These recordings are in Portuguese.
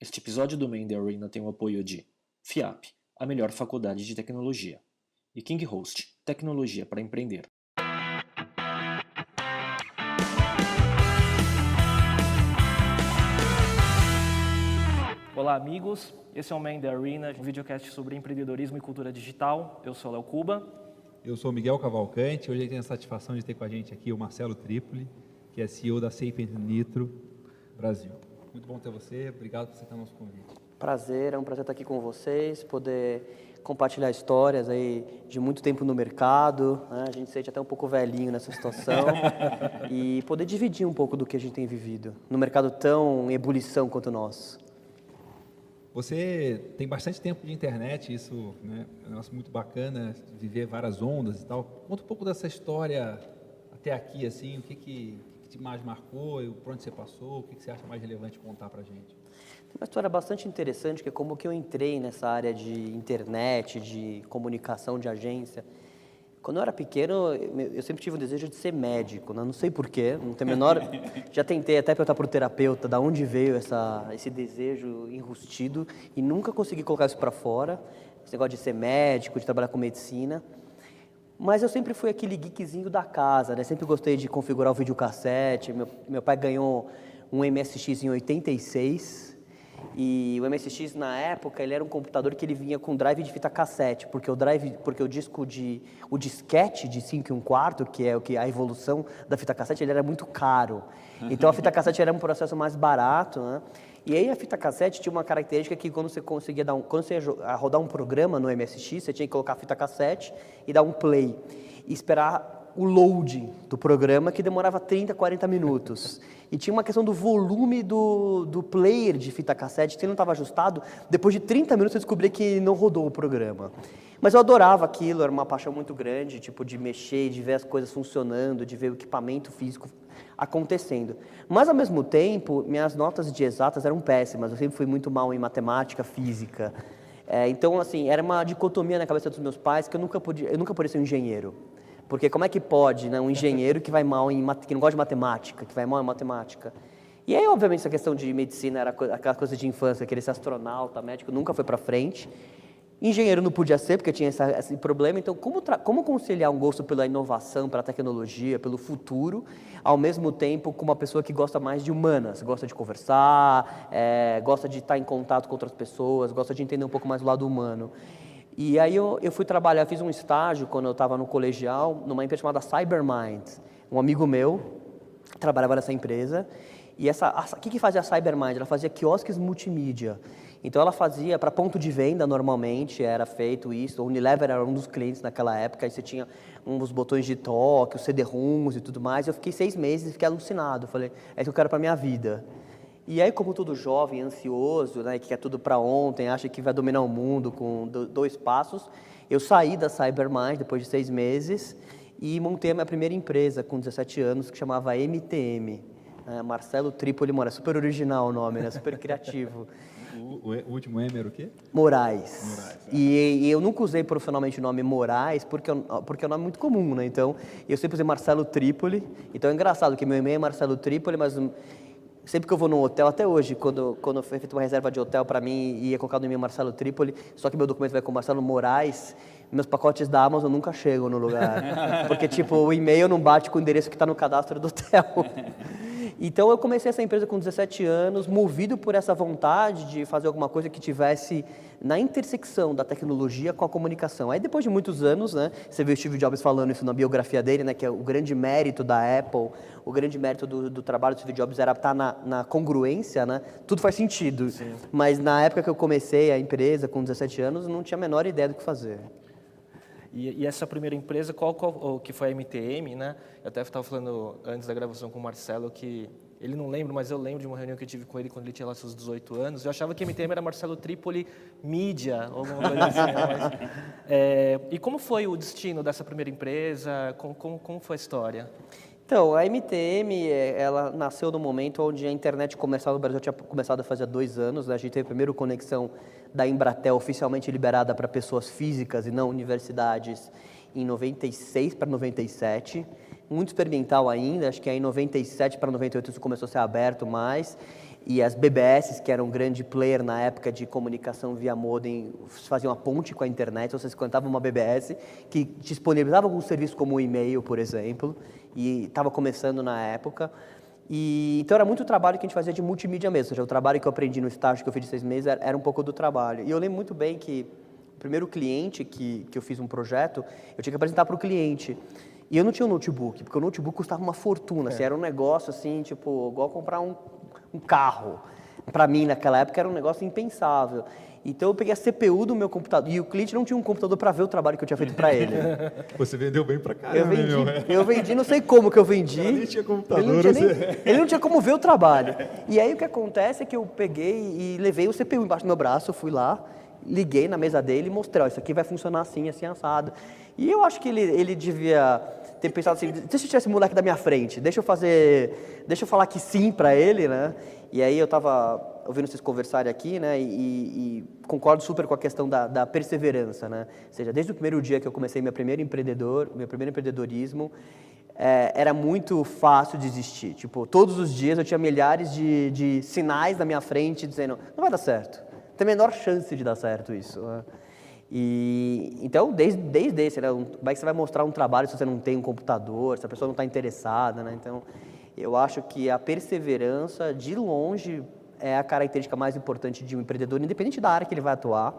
Este episódio do Main The Arena tem o apoio de FIAP, a melhor faculdade de tecnologia, e KingHost, tecnologia para empreender. Olá, amigos. Esse é o Main The Arena, um videocast sobre empreendedorismo e cultura digital. Eu sou Léo Cuba. Eu sou Miguel Cavalcante. Hoje eu tenho a satisfação de ter com a gente aqui o Marcelo Tripoli, que é CEO da Sapient Nitro Brasil. Muito bom ter você. Obrigado por aceitar o nosso convite. Prazer, é um prazer estar aqui com vocês, poder compartilhar histórias aí de muito tempo no mercado. Né? A gente se sente até um pouco velhinho nessa situação e poder dividir um pouco do que a gente tem vivido no mercado tão em ebulição quanto o nosso. Você tem bastante tempo de internet, isso né, é um negócio muito bacana, viver várias ondas e tal. Conta um pouco dessa história até aqui, assim, o que, que, que mais marcou, por onde você passou, o que, que você acha mais relevante contar para gente? Tem uma história bastante interessante, que é como que eu entrei nessa área de internet, de comunicação, de agência. Quando eu era pequeno, eu sempre tive o desejo de ser médico, né? não sei porquê, não tenho menor... Já tentei até perguntar para o terapeuta da onde veio essa, esse desejo enrustido e nunca consegui colocar isso para fora, esse negócio de ser médico, de trabalhar com medicina. Mas eu sempre fui aquele geekzinho da casa, né? Sempre gostei de configurar o videocassete. Meu, meu pai ganhou um MSX em 86, e o MSX na época ele era um computador que ele vinha com drive de fita cassete, porque o drive, porque o disco de o disquete de 5 e 1 quarto, que é o que a evolução da fita cassete, ele era muito caro. Então a fita cassete era um processo mais barato, né? E aí a fita cassete tinha uma característica que quando você conseguia dar um, quando você ia rodar um programa no MSX, você tinha que colocar a fita cassete e dar um play e esperar o loading do programa, que demorava 30, 40 minutos. E tinha uma questão do volume do, do player de fita cassete, que não estava ajustado. Depois de 30 minutos eu descobri que não rodou o programa. Mas eu adorava aquilo, era uma paixão muito grande, tipo, de mexer, de ver as coisas funcionando, de ver o equipamento físico acontecendo. Mas, ao mesmo tempo, minhas notas de exatas eram péssimas. Eu sempre fui muito mal em matemática, física. É, então, assim, era uma dicotomia na cabeça dos meus pais que eu nunca podia, eu nunca podia ser um engenheiro. Porque como é que pode, né, um engenheiro que vai mal em que não gosta de matemática, que vai mal em matemática? E aí, obviamente, essa questão de medicina era aquela coisa de infância, querer ser astronauta, médico, nunca foi para frente. Engenheiro não podia ser, porque tinha essa, esse problema. Então, como, como conciliar um gosto pela inovação, pela tecnologia, pelo futuro, ao mesmo tempo com uma pessoa que gosta mais de humanas, gosta de conversar, é, gosta de estar em contato com outras pessoas, gosta de entender um pouco mais o lado humano. E aí eu, eu fui trabalhar, fiz um estágio quando eu estava no colegial, numa empresa chamada Cybermind. Um amigo meu trabalhava nessa empresa. E essa, o que, que fazia a Cybermind? Ela fazia quiosques multimídia. Então ela fazia para ponto de venda normalmente, era feito isso. O Unilever era um dos clientes naquela época, aí você tinha uns botões de toque, os CD-ROMs e tudo mais. Eu fiquei seis meses e fiquei alucinado. Falei, é isso que eu quero para minha vida. E aí, como todo jovem, ansioso, né, que quer tudo para ontem, acha que vai dominar o mundo com dois passos, eu saí da Cybermind depois de seis meses e montei a minha primeira empresa com 17 anos, que chamava MTM. É, Marcelo Tripoli Moraes, super original o nome, né? super criativo. O, o, último M era o quê? Moraes. Moraes é. e, e, eu nunca usei profissionalmente o nome Moraes, porque, porque é um nome muito comum, né? Então, eu sempre usei Marcelo Tripoli. Então, é engraçado que meu e-mail é Marcelo Tripoli, mas Sempre que eu vou num hotel, até hoje, quando, quando foi feita uma reserva de hotel para mim e ia colocar no e-mail Marcelo Trípoli, só que meu documento vai com Marcelo Moraes, meus pacotes da Amazon nunca chegam no lugar. Porque, tipo, o e-mail não bate com o endereço que está no cadastro do hotel. Então eu comecei essa empresa com 17 anos, movido por essa vontade de fazer alguma coisa que tivesse na intersecção da tecnologia com a comunicação. Aí depois de muitos anos, né, você vê o Steve Jobs falando isso na biografia dele, né, que é o grande mérito da Apple, o grande mérito do, do trabalho do Steve Jobs era estar na, na congruência, né? Tudo faz sentido. Sim. Mas na época que eu comecei a empresa, com 17 anos, não tinha a menor ideia do que fazer. E, e, essa primeira empresa, qual, qual que foi a MTM, né? Eu até estava falando antes da gravação com o Marcelo que ele não lembra, mas eu lembro de uma reunião que eu tive com ele quando ele tinha lá seus 18 anos. Eu achava que a MTM era Marcelo Tripoli Mídia, alguma coisa assim. Né? mas, é, e como foi o destino dessa primeira empresa? Como, como, como foi a história? Então, a MTM, é, ela nasceu no momento onde a internet começava, no Brasil tinha começado a fazer dois anos, né? a gente teve a primeira conexão da Embratel oficialmente liberada para pessoas físicas e não universidades em 96 para 97, muito experimental ainda, acho que em 97 para 98 isso começou a ser aberto mais, e as BBS, que eram um grande player na época de comunicação via modem, faziam a ponte com a internet, ou você conectava uma BBS que disponibilizava algum serviço como o e-mail, por exemplo, e estava começando na época. E, então era muito trabalho que a gente fazia de multimídia mesmo, ou seja, o trabalho que eu aprendi no estágio que eu fiz de seis meses era, era um pouco do trabalho. E eu lembro muito bem que o primeiro cliente que, que eu fiz um projeto, eu tinha que apresentar para o cliente. E eu não tinha um notebook, porque o notebook custava uma fortuna, é. assim, era um negócio assim, tipo, igual comprar um, um carro. Para mim, naquela época, era um negócio impensável. Então eu peguei a CPU do meu computador e o cliente não tinha um computador para ver o trabalho que eu tinha feito para ele. Você vendeu bem para caramba, eu vendi, meu. Eu vendi, não sei como que eu vendi. Ele nem tinha computador. Ele não tinha, nem, ele não tinha como ver o trabalho. E aí o que acontece é que eu peguei e levei o CPU embaixo do meu braço, fui lá, liguei na mesa dele e mostrei, ó, isso aqui vai funcionar assim, assim, assado. E eu acho que ele, ele devia ter pensado assim, deixa eu tirar esse moleque da minha frente, deixa eu fazer, deixa eu falar que sim para ele, né? E aí eu estava ouvindo vocês conversarem aqui, né? E, e, concordo super com a questão da, da, perseverança, né? Ou seja, desde o primeiro dia que eu comecei meu primeiro empreendedor, meu primeiro empreendedorismo, é, era muito fácil desistir. Tipo, todos os dias eu tinha milhares de, de sinais na minha frente dizendo, não vai dar certo. Tem a menor chance de dar certo isso. Né? E, então, desde, desde esse, né? como é que você vai mostrar um trabalho se você não tem um computador, se a pessoa não está interessada, né? Então, eu acho que a perseverança, de longe, é a característica mais importante de um empreendedor, independente da área que ele vai atuar,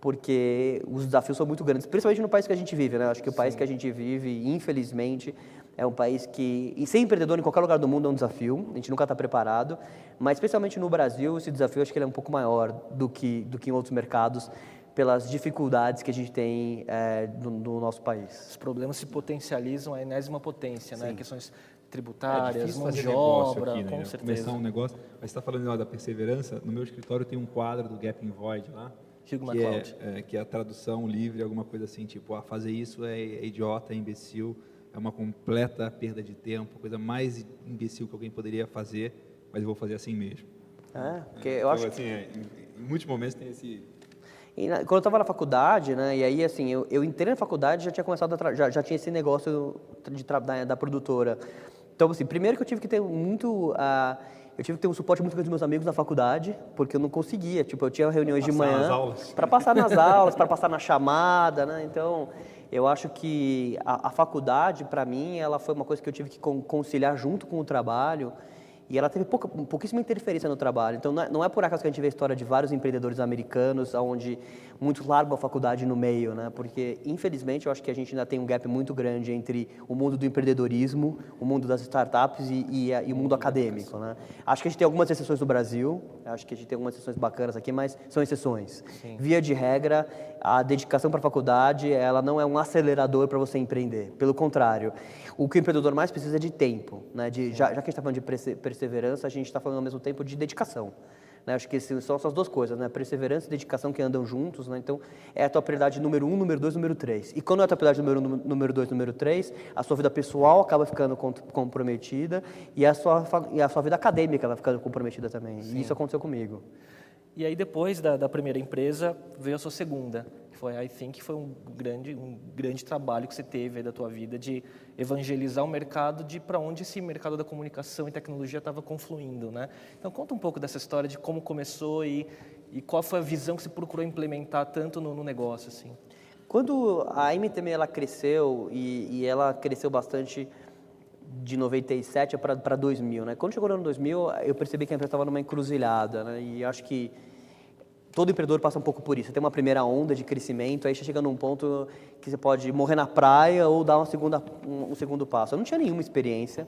porque os desafios são muito grandes, principalmente no país que a gente vive, né? Acho que o Sim. país que a gente vive, infelizmente, é um país que, e ser empreendedor em qualquer lugar do mundo é um desafio, a gente nunca está preparado, mas especialmente no Brasil, esse desafio acho que ele é um pouco maior do que, do que em outros mercados, pelas dificuldades que a gente tem é, no, no, nosso país. Os problemas se potencializam à enésima potência, né? Questões tributárias, é mão de obra, aqui, né? com certeza. Começar um negócio. Mas você está falando da perseverança. No meu escritório tem um quadro do Gap in Void lá. que é, é, que é a tradução livre, alguma coisa assim, tipo, ah, fazer isso é, é idiota, é imbecil, é uma completa perda de tempo, coisa mais imbecil que alguém poderia fazer, mas eu vou fazer assim mesmo. É, porque eu então, acho assim, é, em, em muitos momentos tem esse na, quando eu estava na faculdade, né, e aí assim, eu, eu entrei na faculdade já tinha começado a já, já tinha esse negócio de da, da produtora. Então, assim, primeiro que eu tive que ter muito. Uh, eu tive que ter um suporte muito grande dos meus amigos na faculdade, porque eu não conseguia. Tipo, eu tinha reuniões de manhã. Para passar nas aulas, para passar na chamada, né? Então, eu acho que a, a faculdade, para mim, ela foi uma coisa que eu tive que conciliar junto com o trabalho. E ela teve pouca, pouquíssima interferência no trabalho. Então, não é, não é, por acaso que a gente vê a história de vários empreendedores americanos, onde muitos largam a faculdade no meio, né? Porque, infelizmente, eu acho que a gente ainda tem um gap muito grande entre o mundo do empreendedorismo, o mundo das startups e, e, e o mundo acadêmico, né? Acho que a gente tem algumas exceções no Brasil, acho que a gente tem algumas exceções bacanas aqui, mas são exceções. Sim. Via de regra, a dedicação para a faculdade, ela não é um acelerador para você empreender. Pelo contrário, o que o empreendedor mais precisa é de tempo, né? De, já, já que a gente está falando de perseverança, a gente está falando ao mesmo tempo de dedicação. Né? Acho que são essas duas coisas, né? Perseverança e dedicação que andam juntos, né? Então, é a tua prioridade número um, número dois, número três. E quando é a tua prioridade número um, número dois, número três, a sua vida pessoal acaba ficando comprometida e a sua, e a sua vida acadêmica vai ficando comprometida também. E isso aconteceu comigo. E aí, depois da, da primeira empresa, veio a sua segunda foi I think foi um grande um grande trabalho que você teve da tua vida de evangelizar o mercado de para onde esse mercado da comunicação e tecnologia estava confluindo, né? Então conta um pouco dessa história de como começou e, e qual foi a visão que você procurou implementar tanto no, no negócio assim. Quando a MTM ela cresceu e, e ela cresceu bastante de 97 para 2000, né? Quando chegou no ano 2000, eu percebi que a empresa estava numa encruzilhada, né? E acho que todo empreendedor passa um pouco por isso. Você tem uma primeira onda de crescimento, aí você chega num ponto que você pode morrer na praia ou dar uma segunda, um, segundo passo. Eu não tinha nenhuma experiência.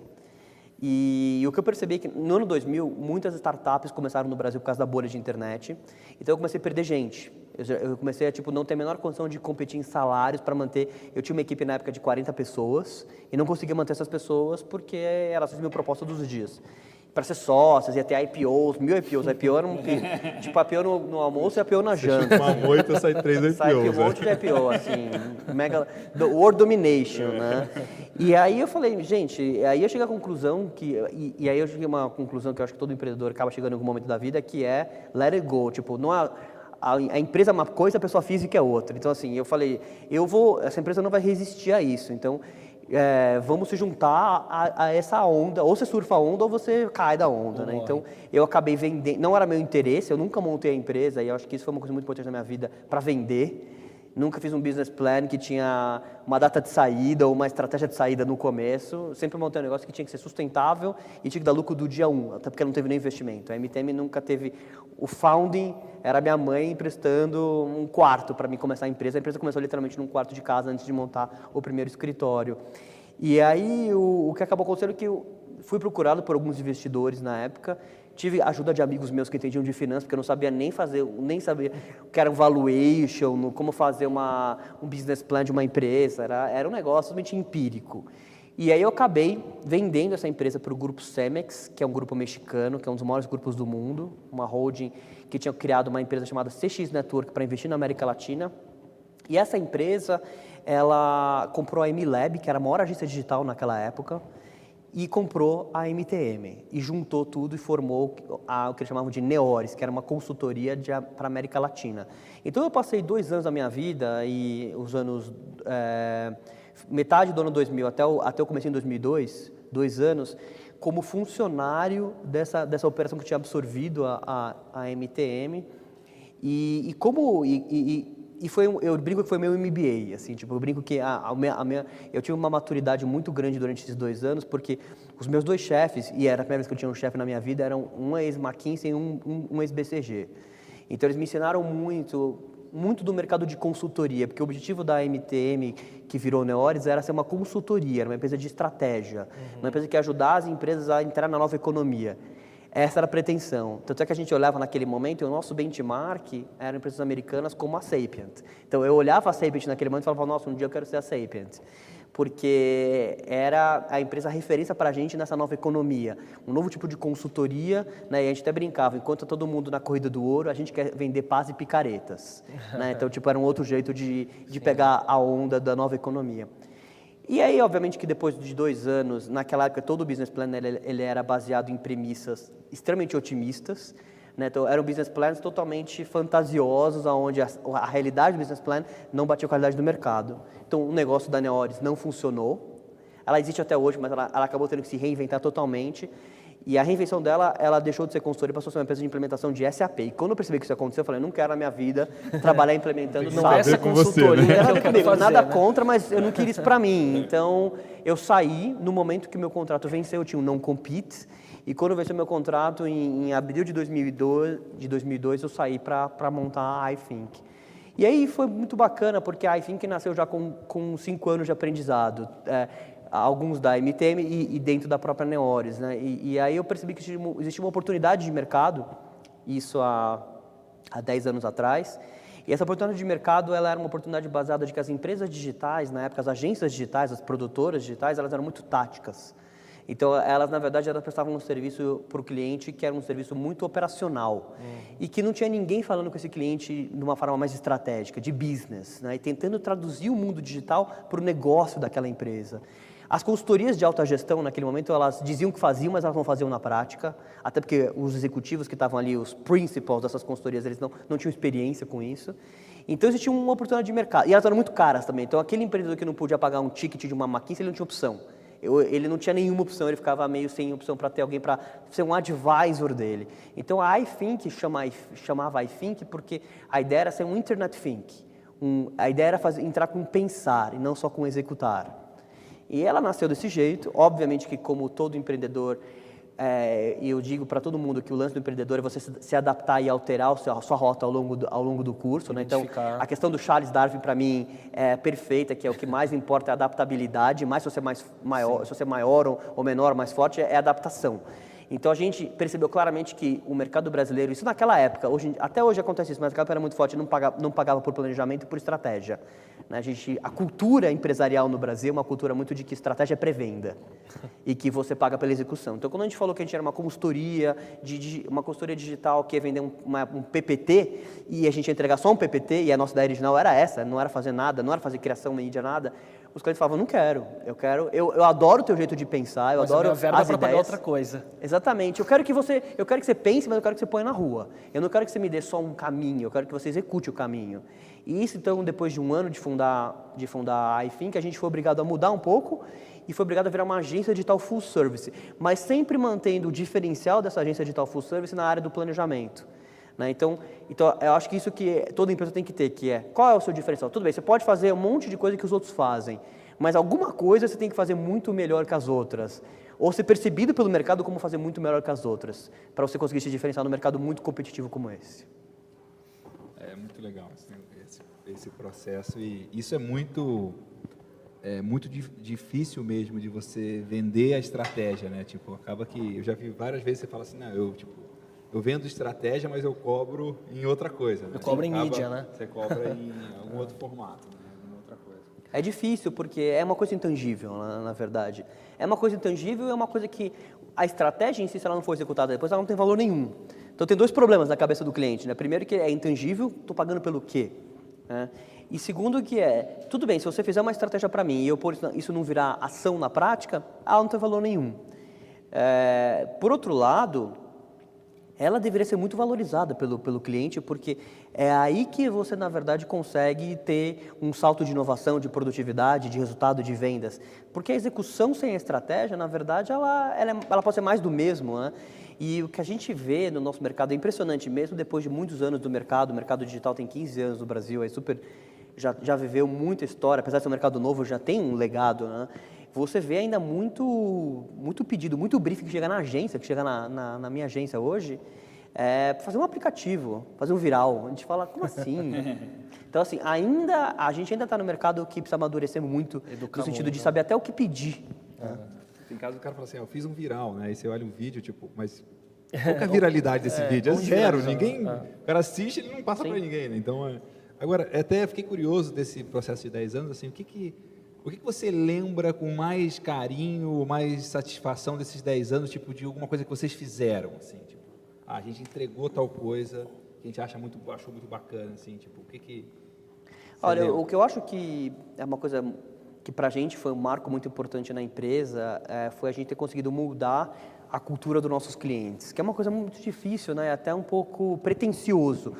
E, e o que eu percebi é que no ano 2000, muitas startups começaram no Brasil por causa da bolha de internet. Então eu comecei a perder gente. Eu, comecei a tipo, não ter a menor condição de competir em salários para manter. Eu tinha uma equipe na época de 40 pessoas e não conseguia manter essas pessoas porque era só a minha proposta dos dias para ser sócios, ia ter IPOs, mil IPOs. IPO era um tipo IPO no, no almoço e IPO na janta. Uma moita sai três IPOs. Sai um monte de IPO, assim, mega, world domination, né? E aí eu falei, gente, aí eu cheguei à conclusão que, e, e, aí eu cheguei a uma conclusão que eu acho que todo empreendedor acaba chegando em algum momento da vida, que é let it go, tipo, não há, a, a, empresa é uma coisa, a pessoa física é outra. Então, assim, eu falei, eu vou, essa empresa não vai resistir a isso. Então, é, vamos se juntar a, a, essa onda, ou você surfa a onda ou você cai da onda, né? Então, eu acabei vendendo, não era meu interesse, eu nunca montei a empresa e eu acho que isso foi uma coisa muito importante na minha vida para vender. Nunca fiz um business plan que tinha uma data de saída ou uma estratégia de saída no começo. Sempre montei um negócio que tinha que ser sustentável e tinha que dar lucro do dia um, até porque não teve nem investimento. A MTM nunca teve. O founding era minha mãe emprestando um quarto para mim começar a empresa. A empresa começou literalmente num quarto de casa antes de montar o primeiro escritório. E aí o, o que acabou acontecendo é que eu fui procurado por alguns investidores na época Tive ajuda de amigos meus que entendiam de finanças, porque eu não sabia nem fazer, nem sabia o que era um valuation, como fazer uma, um business plan de uma empresa. Era, era um negócio totalmente empírico. E aí eu acabei vendendo essa empresa para o grupo Cemex, que é um grupo mexicano, que é um dos maiores grupos do mundo, uma holding que tinha criado uma empresa chamada CX Network para investir na América Latina. E essa empresa, ela comprou a MLab, que era a maior agência digital naquela época, e comprou a MTM e juntou tudo e formou a, o que eles chamavam de Neores, que era uma consultoria para a América Latina. Então eu passei dois anos da minha vida e os anos é, metade do ano 2000 até o, até o começo em 2002, dois anos como funcionário dessa dessa operação que tinha absorvido a, a, a MTM e, e como e, e, e foi eu brinco que foi meu MBA, assim, tipo, eu brinco que a, a, minha, a, minha, eu tive uma maturidade muito grande durante esses dois anos, porque os meus dois chefes, e era a primeira vez que eu tinha um chefe na minha vida, eram um ex-McKinsey e um, um, um ex-BCG. Então eles me ensinaram muito, muito do mercado de consultoria, porque o objetivo da MTM, que virou Neores, era ser uma consultoria, era uma empresa de estratégia, uhum. uma empresa que ia ajudar as empresas a entrar na nova economia. Essa era a pretensão. Tanto é que a gente olhava naquele momento e o nosso benchmark eram empresas americanas como a Sapient. Então eu olhava a Sapient naquele momento e falava, nossa, um dia eu quero ser a Sapient. Porque era a empresa referência para a gente nessa nova economia. Um novo tipo de consultoria, né? e a gente até brincava, enquanto tá todo mundo na corrida do ouro, a gente quer vender paz e picaretas. né? Então, tipo, era um outro jeito de, de pegar a onda da nova economia. E aí, obviamente, que depois de dois anos, naquela época, todo o business plan ele, ele era baseado em premissas extremamente otimistas. Né? Então, eram business plans totalmente fantasiosos, onde a, a, realidade do business plan não batia a realidade do mercado. Então, o negócio da Neores não funcionou. Ela existe até hoje, mas ela, ela acabou tendo que se reinventar totalmente. E a reinvenção dela, ela deixou de ser consultora e passou a ser uma empresa de implementação de SAP. E quando eu percebi que isso aconteceu, eu falei, não quero na minha vida trabalhar implementando não SAP. essa consultoria você, né? que eu fazer, nada né? contra, mas eu não queria isso para mim. Então, eu saí no momento que meu contrato venceu, eu tinha um não compete. E quando venceu meu contrato, em, em abril de 2002, de 2002 eu saí para montar a iThink. E aí foi muito bacana, porque a iThink nasceu já com, com cinco anos de aprendizado. É, alguns da MTM e, e dentro da própria Neores. Né? E, e, aí eu percebi que existia uma oportunidade de mercado, isso há, há 10 anos atrás, e essa oportunidade de mercado ela era uma oportunidade baseada de que as empresas digitais, na época as agências digitais, as produtoras digitais, elas eram muito táticas. Então, elas, na verdade, elas prestavam um serviço para o cliente que era um serviço muito operacional uhum. e que não tinha ninguém falando com esse cliente de uma forma mais estratégica, de business, né? e tentando traduzir o mundo digital para o negócio daquela empresa. As consultorias de alta gestão, naquele momento, elas diziam que faziam, mas elas não faziam na prática, até porque os executivos que estavam ali, os principals dessas consultorias, eles não, não tinham experiência com isso. Então existia uma oportunidade de mercado. E elas eram muito caras também. Então aquele empreendedor que não podia pagar um ticket de uma McKinsey, ele não tinha opção. Eu, ele não tinha nenhuma opção, ele ficava meio sem opção para ter alguém para ser um advisor dele. Então a iThink chama, chamava iThink porque a ideia era ser um Internet Think. Um, a ideia era fazer, entrar com pensar e não só com executar. E ela nasceu desse jeito, obviamente que como todo empreendedor, é, e eu digo para todo mundo que o lance do empreendedor é você se, adaptar e alterar a sua rota ao longo do, ao longo do curso. Né? Então, a questão do Charles Darwin, para mim, é perfeita, que é o que mais importa é a adaptabilidade, mais se você é mais maior, se você é maior ou, ou menor, mais forte, é a adaptação. Então a gente percebeu claramente que o mercado brasileiro, isso naquela época, hoje, até hoje acontece isso, mas naquela época era muito forte, não pagava, não pagava por planejamento e por estratégia. Né? A, gente, a cultura empresarial no Brasil é uma cultura muito de que estratégia é pré-venda e que você paga pela execução. Então quando a gente falou que a gente era uma consultoria, de, de uma consultoria digital que ia vender um, uma, um PPT e a gente ia entregar só um PPT e a nossa ideia original era essa, não era fazer nada, não era fazer criação mídia, nada, os clientes falavam, não quero, eu quero, eu, eu adoro o teu jeito de pensar, eu Mas a adoro minha verba as é pagar ideias. outra coisa. Exatamente. Eu quero que você, eu quero que você pense, mas eu quero que você ponha na rua. Eu não quero que você me dê só um caminho, eu quero que você execute o caminho. E isso então, depois de um ano de fundar, de fundar a iFink, a gente foi obrigado a mudar um pouco e foi obrigado a virar uma agência digital full service, mas sempre mantendo o diferencial dessa agência digital full service na área do planejamento. Né? Então, então, eu acho que isso que toda empresa tem que ter, que é qual é o seu diferencial? Tudo bem, você pode fazer um monte de coisa que os outros fazem, mas alguma coisa você tem que fazer muito melhor que as outras. Ou ser percebido pelo mercado como fazer muito melhor que as outras, para você conseguir se diferenciar no mercado muito competitivo como esse. É muito legal esse, esse, esse processo e isso é muito é muito di- difícil mesmo de você vender a estratégia, né? Tipo, acaba que eu já vi várias vezes você fala assim, não, eu tipo eu vendo estratégia, mas eu cobro em outra coisa. Né? Eu cobro em Acaba- mídia, né? Você cobra em algum outro formato, né? Alguma outra coisa. É difícil porque é uma coisa intangível, na, na verdade. É uma coisa intangível e é uma coisa que a estratégia em si, se ela não for executada depois, ela não tem valor nenhum. Então tem dois problemas na cabeça do cliente, né? Primeiro que é intangível, estou pagando pelo quê? né? E segundo que é, tudo bem, se você fizer uma estratégia para mim e eu pôr isso, isso não virar ação na prática, ela não tem valor nenhum. É, por outro lado, ela deveria ser muito valorizada pelo, pelo cliente, porque é aí que você, na verdade, consegue ter um salto de inovação, de produtividade, de resultado de vendas. Porque a execução sem a estratégia, na verdade, ela, ela, é- ela pode ser mais do mesmo. Né? E o que a gente vê no nosso mercado é impressionante, mesmo depois de muitos anos do mercado, o mercado digital tem 15 anos no Brasil, é super, já, já viveu muita história, apesar de ser um mercado novo, já tem um legado. Né? Você vê ainda muito, muito pedido, muito briefing que chega na agência, que chega na, na, na minha agência hoje, é, fazer um aplicativo, fazer um viral. A gente fala, como assim? então, assim, ainda, a gente ainda está no mercado que precisa amadurecer muito, Educar no sentido muito, de né? saber até o que pedir. Tem caso do cara fala assim, ah, eu fiz um viral, né? Aí você olha um vídeo, tipo, mas qual que é a viralidade desse vídeo? É zero, ninguém, É. o cara assiste ele não passa para ninguém, né? Então, é... agora, até fiquei curioso desse processo de 10 anos, assim, o que que, o que você lembra com mais carinho, mais satisfação desses 10 anos, tipo, de alguma coisa que vocês fizeram, assim, tipo, ah, a gente entregou tal coisa que a gente acha muito, achou muito bacana, assim, tipo, o que que... Olha, lembra? o que eu acho que é uma coisa que para a gente foi um marco muito importante na empresa é, foi a gente ter conseguido mudar a cultura dos nossos clientes, que é uma coisa muito difícil, né? até um pouco pretencioso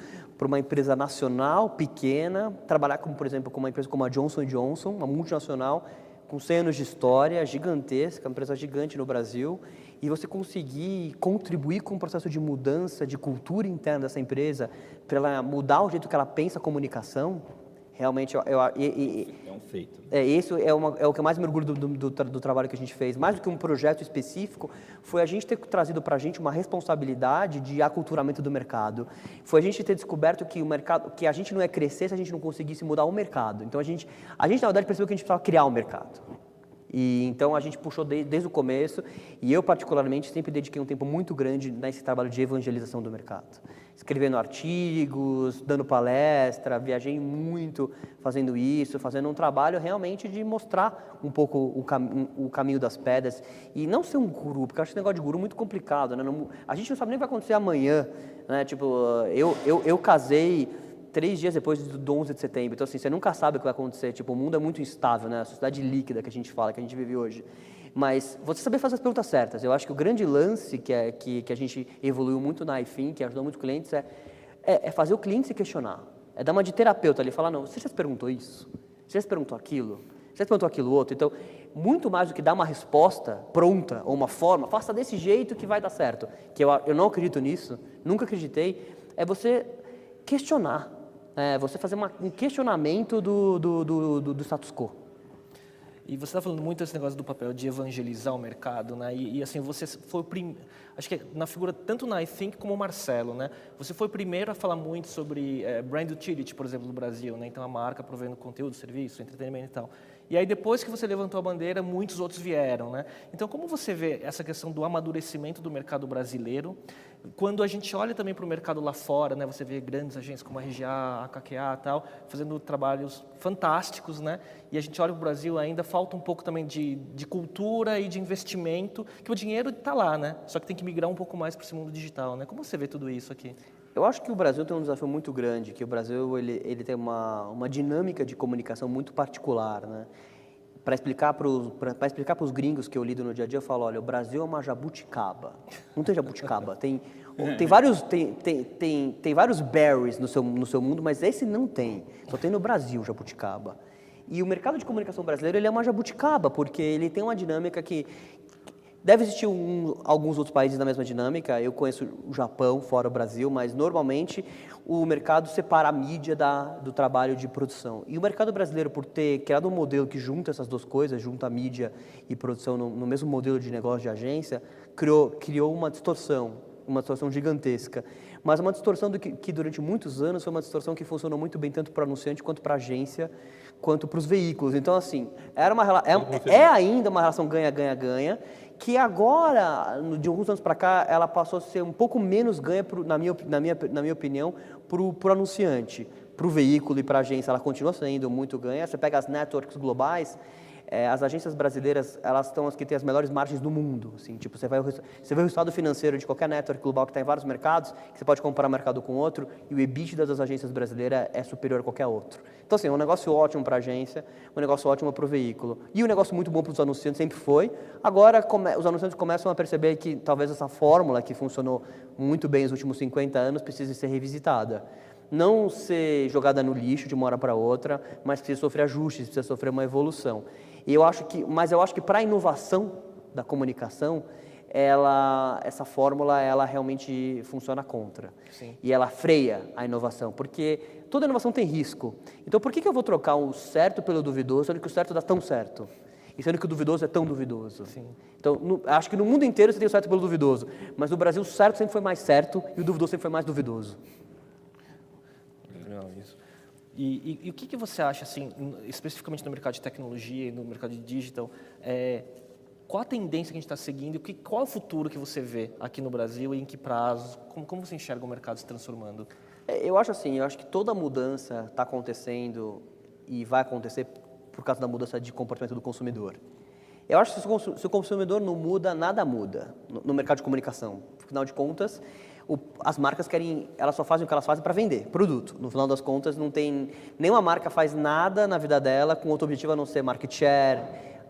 para uma empresa nacional pequena trabalhar como, por exemplo, com uma empresa como a Johnson Johnson, uma multinacional com 100 anos de história, gigantesca, uma empresa gigante no Brasil, e você conseguir contribuir com o processo de mudança de cultura interna dessa empresa, para ela mudar o jeito que ela pensa a comunicação, realmente, eu, eu, e- e- É um feito. é, isso é, uma, é o que eu mais me orgulho do, do, do tra- do trabalho que a gente fez. Mais do que um projeto específico, foi a gente ter trazido para a gente uma responsabilidade de aculturamento do mercado. Foi a gente ter descoberto que o mercado, que a gente não ia crescer se a gente não conseguisse mudar o mercado. Então a gente, a gente na verdade percebeu que a gente precisava criar um mercado. E então a gente puxou de- desde o começo e eu particularmente sempre dediquei um tempo muito grande nesse trabalho de evangelização do mercado. Escrevendo artigos, dando palestra, viajei muito fazendo isso, fazendo um trabalho realmente de mostrar um pouco o, cam o caminho das pedras e não ser um guru, porque eu acho esse negócio de guru muito complicado, né? Não- a gente não sabe nem o que vai acontecer amanhã, né? Tipo, eu, eu, eu casei três dias depois do 11 de setembro. Então, assim, você nunca sabe o que vai acontecer. Tipo, o mundo é muito instável, né? A sociedade líquida que a gente fala, que a gente vive hoje. Mas você saber fazer as perguntas certas. Eu acho que o grande lance que, é, que, que a gente evoluiu muito na iFin, que ajudou muito clientes, é, é, é fazer o cliente se questionar. É dar uma de terapeuta ali, falar, não, você já se perguntou isso? Você já se perguntou aquilo? Você já se perguntou aquilo outro? Então, muito mais do que dar uma resposta pronta ou uma forma, faça desse jeito que vai dar certo. Que eu, eu não acredito nisso, nunca acreditei. É você questionar. É você fazer uma- um questionamento do, do, do, do- do status quo. E você está falando muito desse negócio do papel de evangelizar o mercado, né? E, e, assim você foi o prim... acho que na figura tanto na iThink como o Marcelo, né? Você foi o primeiro a falar muito sobre eh, brand utility, por exemplo, no Brasil, né? Então a marca provendo conteúdo, serviço, entretenimento e tal. E aí depois que você levantou a bandeira, muitos outros vieram, né? Então como você vê essa questão do amadurecimento do mercado brasileiro? Quando a gente olha também para o mercado lá fora, né? Você vê grandes agências como a RGA, a KKA, tal, fazendo trabalhos fantásticos, né? E a gente olha para o Brasil ainda falta um pouco também de, de cultura e de investimento, que o dinheiro está lá, né? Só que tem que migrar um pouco mais para esse mundo digital, né? Como você vê tudo isso aqui? Eu acho que o Brasil tem um desafio muito grande, que o Brasil ele, ele tem uma, uma dinâmica de comunicação muito particular, né? Para explicar para explicar para os gringos que eu lido no dia a dia, eu falo, olha, o Brasil é uma jabuticaba. Não tem jabuticaba, tem tem vários tem, tem, tem, tem vários berries no seu no seu mundo, mas esse não tem. Só tem no Brasil jabuticaba. E o mercado de comunicação brasileiro ele é uma jabuticaba, porque ele tem uma dinâmica que Deve existir um, alguns outros países na mesma dinâmica. Eu conheço o Japão, fora o Brasil, mas normalmente o mercado separa a mídia da, do trabalho de produção. E o mercado brasileiro, por ter criado um modelo que junta essas duas coisas, junta a mídia e produção no, no mesmo modelo de negócio de agência, criou, criou uma distorção, uma distorção gigantesca. Mas uma distorção que, que durante muitos anos foi uma distorção que funcionou muito bem tanto para o anunciante quanto para a agência, quanto para os veículos. Então, assim, era uma, é, é ainda uma relação ganha-ganha-ganha que agora, de alguns anos para cá, ela passou a ser um pouco menos ganha, pro, na, minha, na, minha, na minha opinião, para o anunciante. Para o veículo e para a agência, ela continua sendo muito ganha. Você pega as networks globais, é, as agências brasileiras, elas estão as que têm as melhores margens do mundo. Assim, tipo, você, vai, você vê o resultado financeiro de qualquer network global que está em vários mercados, que você pode comparar mercado com outro, e o EBITDA das agências brasileiras é superior a qualquer outro. Então, assim, é um negócio ótimo para a agência, um negócio ótimo para o veículo. E um negócio muito bom para os anunciantes, sempre foi. Agora, come, os anunciantes começam a perceber que talvez essa fórmula, que funcionou muito bem nos últimos 50 anos, precise ser revisitada não ser jogada no lixo de uma hora para outra, mas precisa sofrer ajustes, precisa sofrer uma evolução. E eu acho que, mas eu acho que para a inovação da comunicação, ela, essa fórmula ela realmente funciona contra. Sim. E ela freia a inovação, porque toda inovação tem risco. Então por que, que eu vou trocar o certo pelo duvidoso, sendo que o certo dá tão certo? E sendo que o duvidoso é tão duvidoso. Sim. Então, no, acho que no mundo inteiro você tem o certo pelo duvidoso, mas no Brasil o certo sempre foi mais certo e o duvidoso sempre foi mais duvidoso. Legal isso. E, e, e, o que, que você acha, assim, especificamente no mercado de tecnologia e no mercado de digital, é, qual a tendência que a gente está seguindo? Que, qual é o futuro que você vê aqui no Brasil e em que prazo? Como, como você enxerga o mercado se transformando? É, eu acho assim, eu acho que toda mudança está acontecendo e vai acontecer por causa da mudança de comportamento do consumidor. Eu acho que se o consumidor não muda, nada muda no, mercado de comunicação. Afinal de contas, o, as marcas querem, elas só fazem o que elas fazem para vender produto. No final das contas, não tem nenhuma marca faz nada na vida dela com outro objetivo a não ser market share,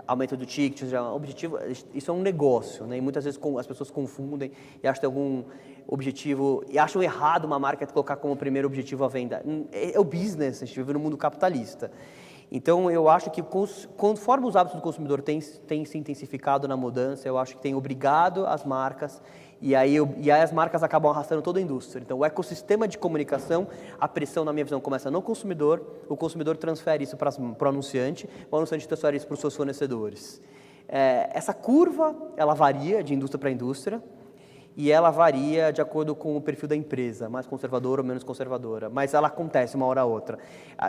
aumento do ticket, já objetivo, isso é um negócio, né? E muitas vezes as pessoas confundem e acham algum objetivo e acham errado uma marca colocar como primeiro objetivo a venda. É, é o business, a gente vive no mundo capitalista. Então, eu acho que conforme os hábitos do consumidor têm se intensificado na mudança, eu acho que tem obrigado as marcas e aí, e aí as marcas acabam arrastando toda a indústria. Então, o ecossistema de comunicação, a pressão, na minha visão, começa no consumidor, o consumidor transfere isso para, para o anunciante, o anunciante transfere isso para os seus fornecedores. É, essa curva, ela varia de indústria para indústria, e ela varia de acordo com o perfil da empresa, mais conservadora ou menos conservadora, mas ela acontece uma hora a outra.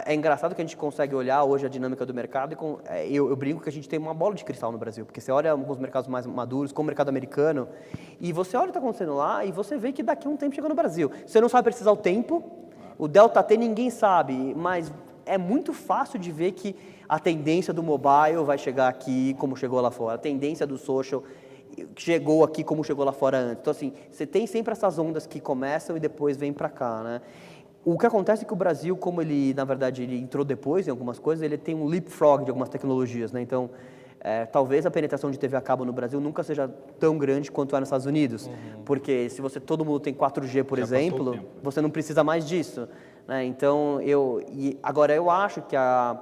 É engraçado que a gente consegue olhar hoje a dinâmica do mercado e com, é, eu, eu, brinco que a gente tem uma bola de cristal no Brasil, porque você olha alguns mercados mais maduros, como o mercado americano, e você olha o que está acontecendo lá e você vê que daqui a um tempo chega no Brasil. Você não sabe precisar o tempo, o Delta T ninguém sabe, mas é muito fácil de ver que a tendência do mobile vai chegar aqui como chegou lá fora, a tendência do social chegou aqui como chegou lá fora antes. Então, assim, você tem sempre essas ondas que começam e depois vêm para cá, né? O que acontece é que o Brasil, como ele, na verdade, ele entrou depois em algumas coisas, ele tem um leapfrog de algumas tecnologias, né? Então, é, talvez a penetração de TV a cabo no Brasil nunca seja tão grande quanto é nos Estados Unidos, uhum. porque se você todo mundo tem 4G, por Já exemplo, você não precisa mais disso, né? Então, eu e agora eu acho que a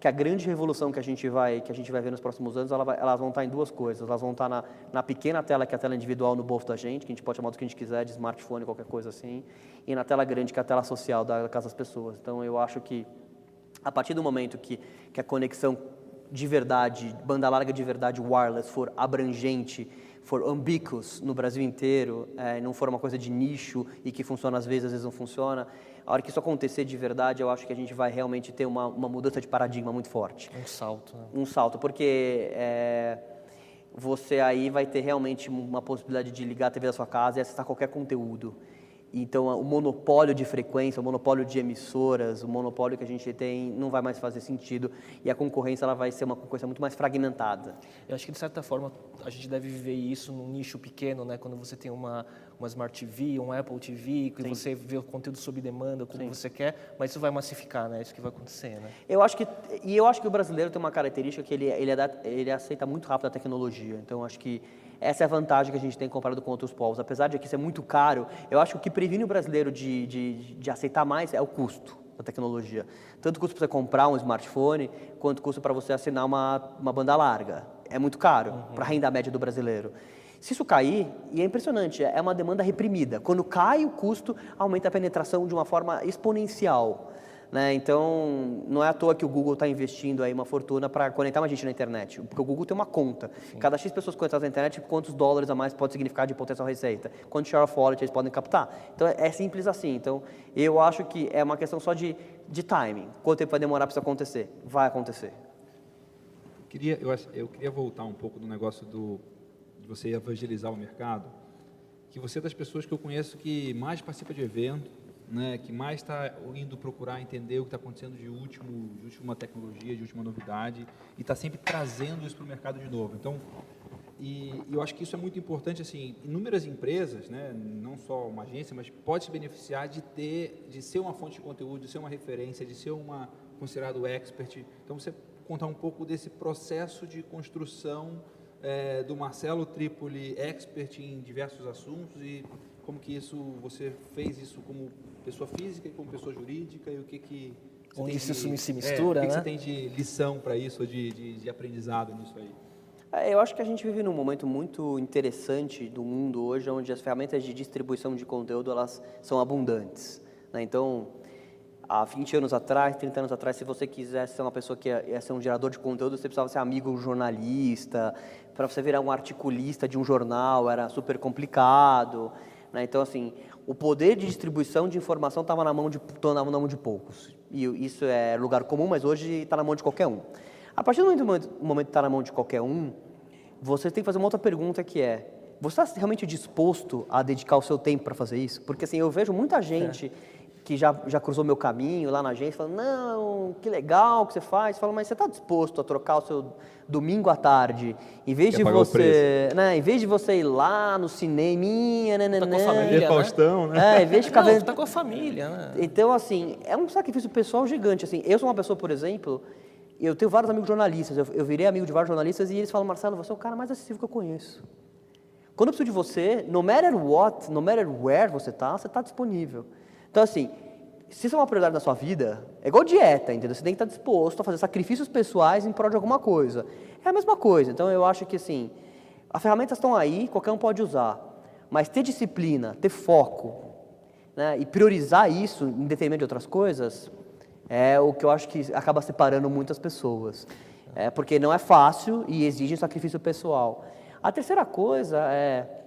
que a grande revolução que a gente vai que a gente vai ver nos próximos anos, ela vai, elas vão estar em duas coisas. Elas vão estar na, na pequena tela, que é a tela individual no bolso da gente, que a gente pode chamar do que a gente quiser, de smartphone, qualquer coisa assim, e na tela grande, que é a tela social da casa das pessoas. Então, eu acho que a partir do momento que, que a conexão de verdade, banda larga de verdade, wireless, for abrangente, for ambiguous no Brasil inteiro, é, não for uma coisa de nicho e que funciona às vezes, às vezes não funciona, a hora que isso acontecer de verdade, eu acho que a gente vai realmente ter uma, uma mudança de paradigma muito forte. Um salto. Né? Um salto, porque é, você aí vai ter realmente uma possibilidade de ligar a TV da sua casa e acessar qualquer conteúdo. Então, o monopólio de frequência, o monopólio de emissoras, o monopólio que a gente tem não vai mais fazer sentido e a concorrência ela vai ser uma concorrência muito mais fragmentada. Eu acho que, de certa forma, a gente deve viver isso num nicho pequeno, né? Quando você tem uma, uma Smart TV, um Apple TV, que Sim. você vê o conteúdo sob demanda, como Sim. você quer, mas isso vai massificar, né? Isso que vai acontecer, né? Eu acho que... E eu acho que o brasileiro tem uma característica que ele, ele, é ele aceita muito rápido a tecnologia. Então, eu acho que essa é a vantagem que a gente tem comparado com outros povos. Apesar de aqui ser muito caro, eu acho que o que previne o brasileiro de, de, de aceitar mais é o custo da tecnologia. Tanto custo para você comprar um smartphone, quanto custo para você assinar uma, uma banda larga. É muito caro uhum. para a renda média do brasileiro. Se isso cair, e é impressionante, é uma demanda reprimida. Quando cai o custo, aumenta a penetração de uma forma exponencial. Né? Então, não é à toa que o Google está investindo aí uma fortuna para conectar mais gente na internet, porque o Google tem uma conta. Sim. Cada X pessoas conectadas na internet, quantos dólares a mais pode significar de potencial receita? Quanto share of wallet eles podem captar? Então, é simples assim. Então, eu acho que é uma questão só de, de timing. Quanto tempo vai demorar para isso acontecer? Vai acontecer. Eu queria, eu, eu queria voltar um pouco do negócio do, de você evangelizar o mercado, que você é das pessoas que eu conheço que mais participa de evento, né, que mais está indo procurar entender o que está acontecendo de, último, de última tecnologia, de última novidade, e está sempre trazendo isso para o mercado de novo. Então, e, e, eu acho que isso é muito importante, assim, inúmeras empresas, né, não só uma agência, mas pode se beneficiar de ter, de ser uma fonte de conteúdo, de ser uma referência, de ser uma considerado expert. Então, você contar um pouco desse processo de construção é, do Marcelo Tripoli, expert em diversos assuntos e como que isso você fez isso como pessoa física e como pessoa jurídica e o que que onde isso de, se mistura, é, o que, né? que você tem de lição para isso, de, de, de, aprendizado nisso aí? É, eu acho que a gente vive num momento muito interessante do mundo hoje, onde as ferramentas de distribuição de conteúdo elas são abundantes. Né? Então, há 20 anos atrás, 30 anos atrás, se você quisesse ser uma pessoa que ia, ia ser um gerador de conteúdo, você precisava ser amigo de um jornalista, para você virar um articulista de um jornal era super complicado. Né? Então, assim, o poder de distribuição de informação estava na, mão de, na mão de poucos. E isso é lugar comum, mas hoje está na mão de qualquer um. A partir do momento, momento que está na mão de qualquer um, você tem que fazer uma outra pergunta que é, você está realmente disposto a dedicar o seu tempo para fazer isso? Porque assim, eu vejo muita gente é que já, já cruzou meu caminho lá na agência, falando, não, que legal que você faz. Fala, mas você está disposto a trocar o seu domingo à tarde, em vez Quer de você, né, em vez de você ir lá no cinema, né, né, tá com a família, né? Faustão, né? É, em vez de ficar não, vendo... tá com a família, né? Então, assim, é um sacrifício pessoal gigante, assim. Eu sou uma pessoa, por exemplo, eu tenho vários amigos jornalistas, eu, eu virei amigo de vários jornalistas e eles falam, Marcelo, você é o cara mais acessível que eu conheço. Quando eu preciso de você, no matter what, no matter where você está, você está disponível. Então, assim, se isso é uma prioridade na sua vida, é igual dieta, entendeu? Você tem que estar disposto a fazer sacrifícios pessoais em prol de alguma coisa. É a mesma coisa. Então, eu acho que, assim, as ferramentas estão aí, qualquer um pode usar. Mas ter disciplina, ter foco, né, e priorizar isso em detrimento de outras coisas, é o que eu acho que acaba separando muitas pessoas. É, porque não é fácil e exige um sacrifício pessoal. A terceira coisa é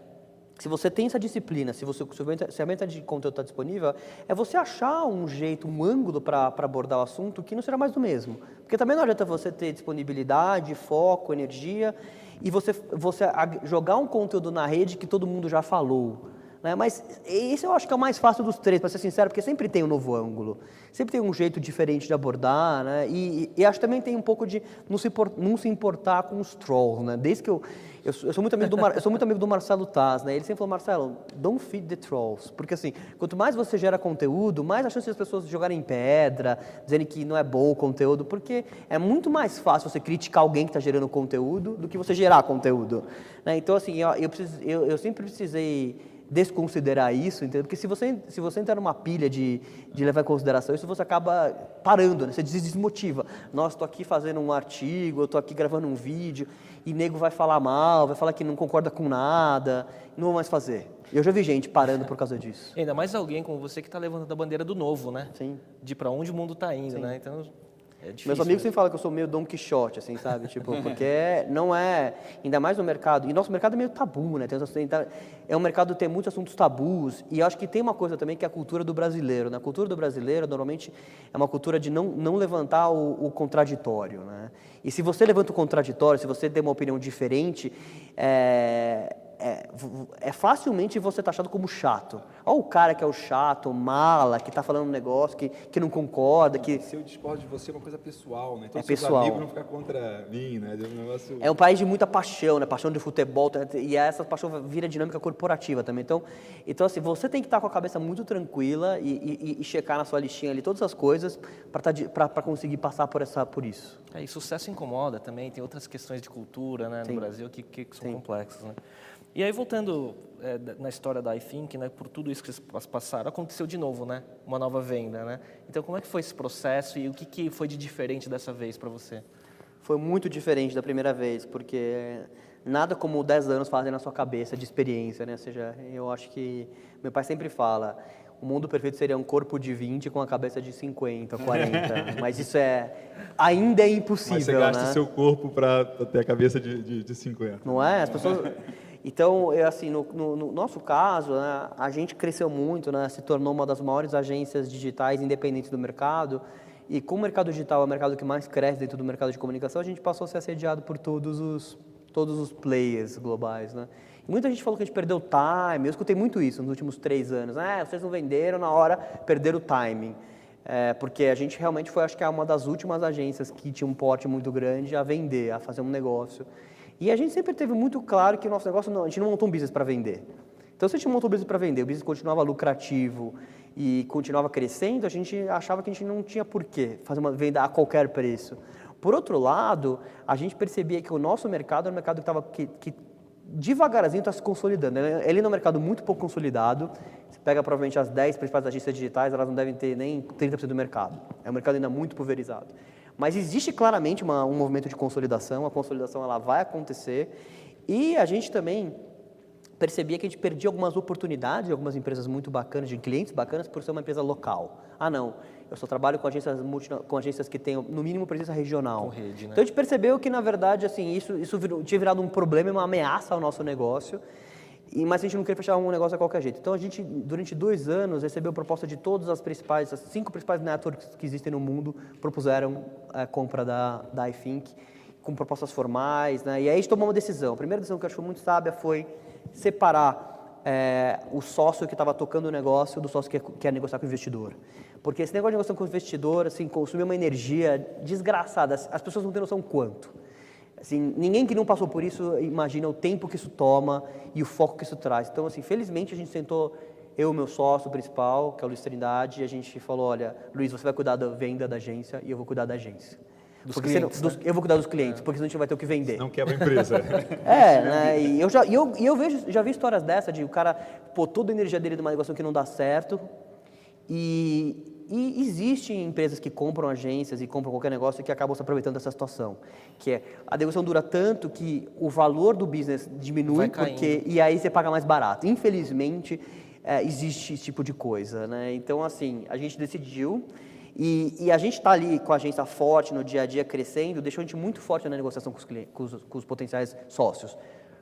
se você tem essa disciplina, se, você, se a ferramenta de conteúdo está disponível, é você achar um jeito, um ângulo para abordar o assunto que não será mais do mesmo. Porque também não adianta você ter disponibilidade, foco, energia e você, você jogar um conteúdo na rede que todo mundo já falou. Né? Mas esse eu acho que é o mais fácil dos três, para ser sincero, porque sempre tem um novo ângulo, sempre tem um jeito diferente de abordar, né? e, e, e acho que também tem um pouco de não se, não se importar com os trolls. Né? Desde que eu, eu, eu, sou muito amigo do Mar, eu sou muito amigo do Marcelo Taz, né? ele sempre falou, Marcelo, don't feed the trolls, porque assim, quanto mais você gera conteúdo, mais a chance das pessoas jogarem pedra, dizendo que não é bom o conteúdo, porque é muito mais fácil você criticar alguém que está gerando conteúdo do que você gerar conteúdo. Né? Então, assim, eu, eu, preciso, eu, eu sempre precisei desconsiderar isso, entendeu? Porque se você, se você entrar numa pilha de, de levar em consideração isso, você acaba parando, né? você desmotiva. Nossa, estou aqui fazendo um artigo, eu estou aqui gravando um vídeo, e nego vai falar mal, vai falar que não concorda com nada, não vou mais fazer. Eu já vi gente parando por causa disso. Ainda mais alguém como você que está levantando a bandeira do novo, né? Sim. De para onde o mundo está indo, Sim. né? Então é difícil, Meus amigos sempre falam que eu sou meio Don Quixote, assim, sabe? Tipo, porque não é, ainda mais no mercado, e nosso mercado é meio tabu, né? Tem, é um mercado que tem muitos assuntos tabus, e acho que tem uma coisa também que é a cultura do brasileiro, né? A cultura do brasileiro, normalmente, é uma cultura de não, não levantar o, o contraditório, né? E se você levanta o contraditório, se você tem uma opinião diferente, é, é, é facilmente você taxado como chato. Olha o cara que é o chato, mala, que tá falando um negócio, que, que não concorda, que... Se eu discordo de você é uma coisa pessoal, né? Então, É pessoal. amigos não ficam contra mim, né? É um negócio... É um país de muita paixão, né? Paixão de futebol, tá? e essa paixão vira dinâmica corporativa também. Então, então assim, você tem que estar com a cabeça muito tranquila e, e- e checar na sua listinha ali todas as coisas para conseguir passar por, essa, por isso. É, e sucesso incomoda também, tem outras questões de cultura né, Sim. no Brasil que, que são Sim. complexas. Né? E aí, voltando é, na história da iThink, né, por tudo isso que vocês pas- passaram, aconteceu de novo, né? Uma nova venda, né? Então, como é que foi esse processo e o que, que foi de diferente dessa vez para você? Foi muito diferente da primeira vez, porque nada como 10 anos fazem na sua cabeça de experiência, né? Ou seja, eu acho que meu pai sempre fala, o mundo perfeito seria um corpo de 20 com a cabeça de 50, 40, mas isso é ainda é impossível, Mas você gasta né? seu corpo para ter a cabeça de, de, de 50. Não é? As pessoas. Então, é assim, no, no- no nosso caso, né, a gente cresceu muito, né, se tornou uma das maiores agências digitais independentes do mercado. E como o mercado digital é o mercado que mais cresce dentro do mercado de comunicação, a gente passou a ser assediado por todos os, todos os players globais. Né? E muita gente falou que a gente perdeu time. Eu escutei muito isso nos últimos três anos. Ah, vocês não venderam na hora, perderam o timing. É, porque a gente realmente foi, acho que, é uma das últimas agências que tinha um porte muito grande a vender, a fazer um negócio. E a gente sempre teve muito claro que o nosso negócio, não, a gente não montou um business para vender. Então, se a gente montou um business para vender, o business continuava lucrativo e continuava crescendo, a gente achava que a gente não tinha porquê fazer uma venda a qualquer preço. Por outro lado, a gente percebia que o nosso mercado era um mercado que estava que, que devagarzinho está se consolidando. Ele ele é um mercado muito pouco consolidado. Você pega provavelmente as 10 principais agências digitais, elas não devem ter nem 30% do mercado. É um mercado ainda muito pulverizado. Mas existe claramente uma- um movimento de consolidação, a consolidação ela vai acontecer. E a gente também percebia que a gente perdia algumas oportunidades de algumas empresas muito bacanas, de clientes bacanas, por ser uma empresa local. Ah, não, eu só trabalho com agências, com agências que têm, no mínimo, presença regional. Rede, né? Então a gente percebeu que, na verdade, assim, isso, isso virou- tinha virado um problema e uma ameaça ao nosso negócio. E, mas a gente não queria fechar um negócio a qualquer jeito. Então a gente, durante dois anos, recebeu proposta de todas as principais, as cinco principais networks que existem no mundo, propuseram a compra da, da iThink, com propostas formais. Né? E aí a gente tomou uma decisão. A primeira decisão que eu acho muito sábia foi separar é, o sócio que estava tocando o negócio do sócio que quer, quer negociar com o investidor. Porque esse negócio de negociar com o investidor assim, consumia uma energia desgraçada. As pessoas não têm noção quanto. Assim, ninguém que não passou por isso imagina o tempo que isso toma e o foco que isso traz. Então, assim, felizmente a gente sentou, eu e o meu sócio principal, que é o Luiz Trindade, e a gente falou, olha, Luiz, você vai cuidar da venda da agência e eu vou cuidar da agência. Dos Porque senão- clientes, dos- Eu vou cuidar dos clientes, porque senão a gente não vai ter o que vender. Não quebra a empresa. É, né? E eu já, e eu, e eu vejo, já vi histórias dessa de o cara pôr toda a energia dele numa negociação que não dá certo. E, e existem empresas que compram agências e compram qualquer negócio que acabam se aproveitando dessa situação. Que é, a negociação dura tanto que o valor do business diminui porque e aí você paga mais barato. Infelizmente, é, existe esse tipo de coisa, né? Então, assim, a gente decidiu e, e a gente está ali com a agência forte no dia a dia crescendo, deixou a gente muito forte na negociação com os, com os, com os potenciais sócios.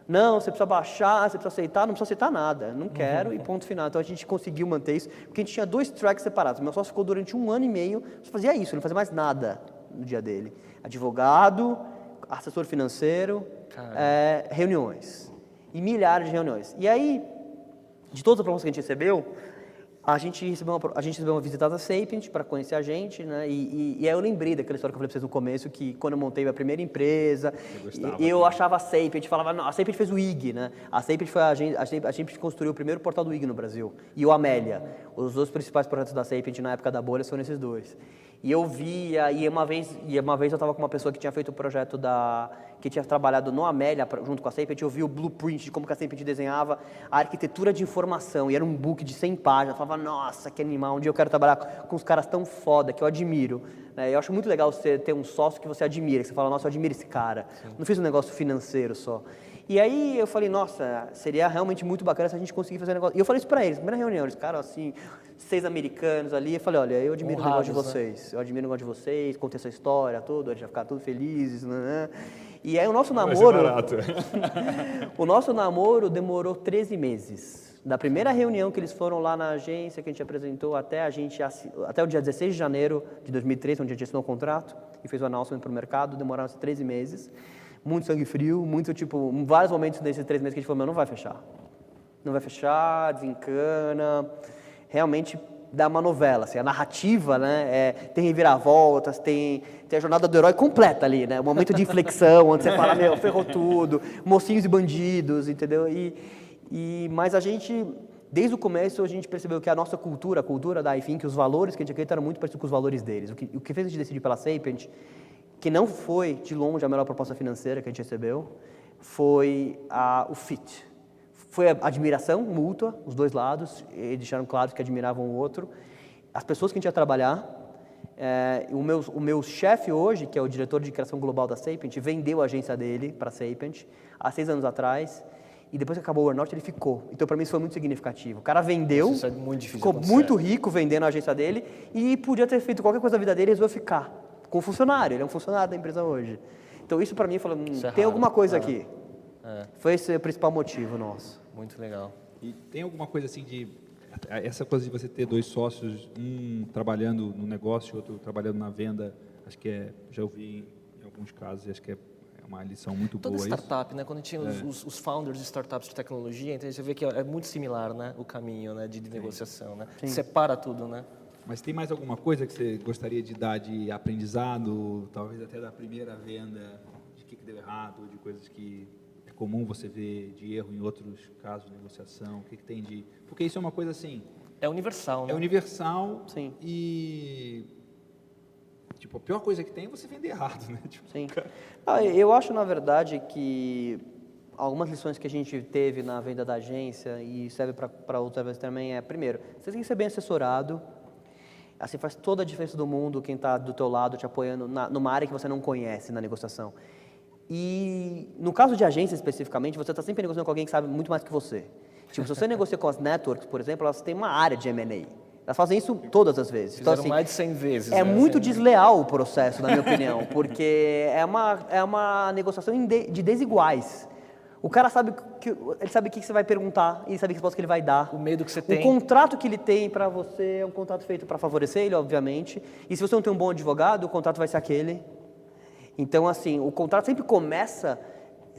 Não, você precisa baixar, você precisa aceitar, não precisa aceitar nada, não quero e ponto final. Então a gente conseguiu manter isso, porque a gente tinha dois tracks separados. Meu sócio ficou durante um ano e meio, só fazia isso, não fazia mais nada no dia dele. Advogado, assessor financeiro, é, reuniões. E milhares de reuniões. E aí, de todas as propostas que a gente recebeu, a gente recebeu uma, a gente recebeu uma visita da Sapient para conhecer a gente, né? E, e, e aí eu lembrei daquela história que eu falei para vocês no começo, que quando eu montei a primeira empresa, gostava e, eu achava a Sapient, falava, não, a Sapient fez o IG, né? A Sapient foi a gente, a Sapient, construiu o primeiro portal do IG no Brasil, e o Amélia. Os dois principais projetos da Sapient na época da bolha foram esses dois. E eu via, e uma vez, e uma vez eu estava com uma pessoa que tinha feito o projeto da, que tinha trabalhado no Amélia junto com a Sapient, eu vi o blueprint de como que a Sapient desenhava a arquitetura de informação, e era um book de 100 páginas, falava, nossa, que animal, um dia eu quero trabalhar com os caras tão foda, que eu admiro. né? Eu acho muito legal você ter um sócio que você admira, que você fala, nossa, eu admiro esse cara. Não fiz um negócio financeiro só. E aí eu falei, nossa, seria realmente muito bacana se a gente conseguir fazer um negócio. E eu falei isso pra eles, primeira reunião, eles, cara, assim, seis americanos ali. Eu falei, olha, eu admiro o negócio de Honrados, né? vocês. Eu admiro o negócio de vocês, contei essa história, tudo, a gente vai ficar tudo felizes, né? E aí o nosso ser namoro. O nosso namoro demorou 13 meses. Da primeira reunião que eles foram lá na agência, que a gente apresentou, até, a gente, até o dia 16 de janeiro de 2013, onde a gente assinou o contrato e fez o announcement para o mercado, demoraram 13 meses. Muito sangue frio, muito tipo, vários momentos nesses três meses que a gente falou, meu, não vai fechar. Não vai fechar, desencana. Realmente dá uma novela, assim, a narrativa, né? É, tem reviravoltas, tem, tem a jornada do herói completa ali, né? O momento de inflexão, onde você fala, meu, ferrou tudo, mocinhos e bandidos, entendeu? E, e, mas a gente, desde o começo, a gente percebeu que a nossa cultura, a cultura da que os valores que a gente acredita eram muito parecidos com os valores deles. O que, o que fez a gente decidir pela Sapient, que não foi, de longe, a melhor proposta financeira que a gente recebeu, foi a, o fit foi a admiração mútua, os dois lados, eles deixaram claro que admiravam o outro. As pessoas que a gente ia trabalhar, é, o meu, o meu chefe hoje, que é o diretor de criação global da Sapient, vendeu a agência dele para a Sapient há seis anos atrás. E depois que acabou o earnout, ele ficou. Então, para mim, isso foi muito significativo. O cara vendeu, isso é muito ficou muito rico vendendo a agência dele e podia ter feito qualquer coisa da vida dele e resolveu ficar com o funcionário. Ele é um funcionário da empresa hoje. Então, isso para mim, falou, hum, é tem raro. alguma coisa é. aqui. É. Foi esse o principal motivo nosso. Muito legal. E tem alguma coisa assim de essa coisa de você ter dois sócios, um trabalhando no negócio, outro trabalhando na venda, acho que é, já ouvi em alguns casos, acho que é uma lição muito Toda boa. Toda startup, né? Quando tinha é. os, os, founders de startups de tecnologia, então você vê que é muito similar, né? O caminho, né? De, de negociação, né? Sim. Separa tudo, né? Mas tem mais alguma coisa que você gostaria de dar de aprendizado, talvez até da primeira venda, de que, que deu errado, de coisas que comum você ver de erro em outros casos de negociação? O que, que tem de. Porque isso é uma coisa assim. É universal, né? É universal Sim. e. Tipo, a pior coisa que tem é você vender errado, né? Tipo, Sim. Ah, eu acho, na verdade, que algumas lições que a gente teve na venda da agência e serve para outras vezes também é, primeiro, você tem que ser bem assessorado, assim faz toda a diferença do mundo quem está do teu lado te apoiando na, numa área que você não conhece na negociação. E no caso de agência especificamente, você está sempre negociando com alguém que sabe muito mais que você. Tipo, se você negocia com as networks, por exemplo, elas têm uma área de M&A. Elas fazem isso todas as vezes. então, assim, mais de 100 vezes. É né? muito desleal o processo, na minha opinião, porque é uma, é uma negociação de desiguais. O cara sabe que ele sabe o que você vai perguntar e sabe a resposta que ele vai dar. O medo que você tem. O contrato que ele tem para você é um contrato feito para favorecer ele, obviamente. E se você não tem um bom advogado, o contrato vai ser aquele. Então, assim, o contrato sempre começa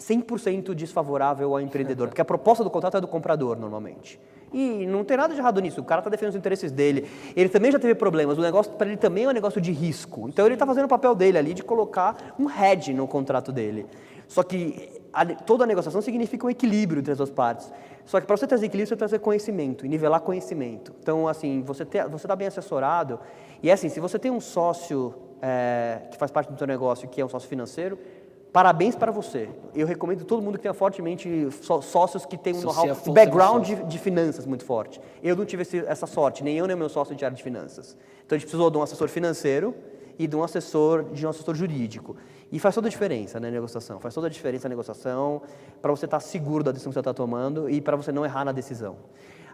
100% desfavorável ao empreendedor, porque a proposta do contrato é do comprador, normalmente. E não tem nada de errado nisso, o cara está defendendo os interesses dele. Ele também já teve problemas, o negócio para ele também é um negócio de risco. Então ele está fazendo o papel dele ali de colocar um hedge no contrato dele. Só que a, toda a negociação significa um equilíbrio entre as duas partes. Só que para você trazer equilíbrio, você trazer conhecimento e nivelar conhecimento. Então, assim, você está bem assessorado. E é assim, se você tem um sócio é, que faz parte do seu negócio, que é um sócio financeiro, parabéns para você. Eu recomendo todo mundo que tenha fortemente sócios que tenham um know-how, background de, de, finanças muito forte. Eu não tive essa sorte, nem eu nem meu sócio de área de finanças. Então a gente precisou de um assessor financeiro e de um assessor de um assessor jurídico. E faz toda a diferença na né, negociação. Faz toda a diferença na negociação para você estar seguro da decisão que você está tomando e para você não errar na decisão.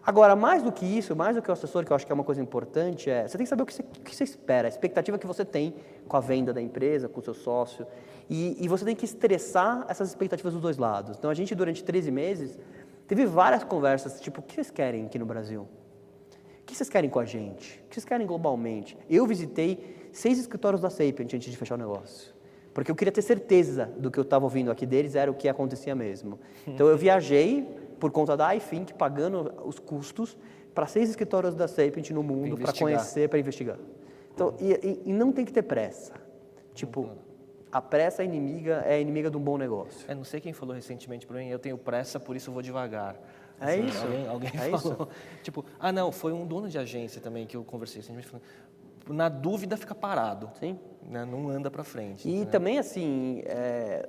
Agora, mais do que isso, mais do que o assessor, que eu acho que é uma coisa importante, é você tem que saber o que você, o que você espera, a expectativa que você tem com a venda da empresa, com o seu sócio. E, e, você tem que estressar essas expectativas dos dois lados. Então, a gente, durante 13 meses, teve várias conversas, tipo, o que vocês querem aqui no Brasil? O que vocês querem com a gente? O que vocês querem globalmente? Eu visitei seis escritórios da Sapient antes de fechar o negócio. Porque eu queria ter certeza do que eu estava ouvindo aqui deles era o que acontecia mesmo. Então, eu viajei por conta da iFink, pagando os custos para seis escritórios da Sapient no mundo para conhecer, para investigar. Então, e, e, e, não tem que ter pressa. Tipo, a pressa é inimiga, é inimiga de um bom negócio. É, não sei quem falou recentemente para mim, eu tenho pressa, por isso eu vou devagar. É assim, isso. Alguém, alguém é falou. Isso. Tipo, ah, não, foi um dono de agência também que eu conversei. Assim, na dúvida, fica parado. Sim. Né? Não anda para frente. E também, assim, é,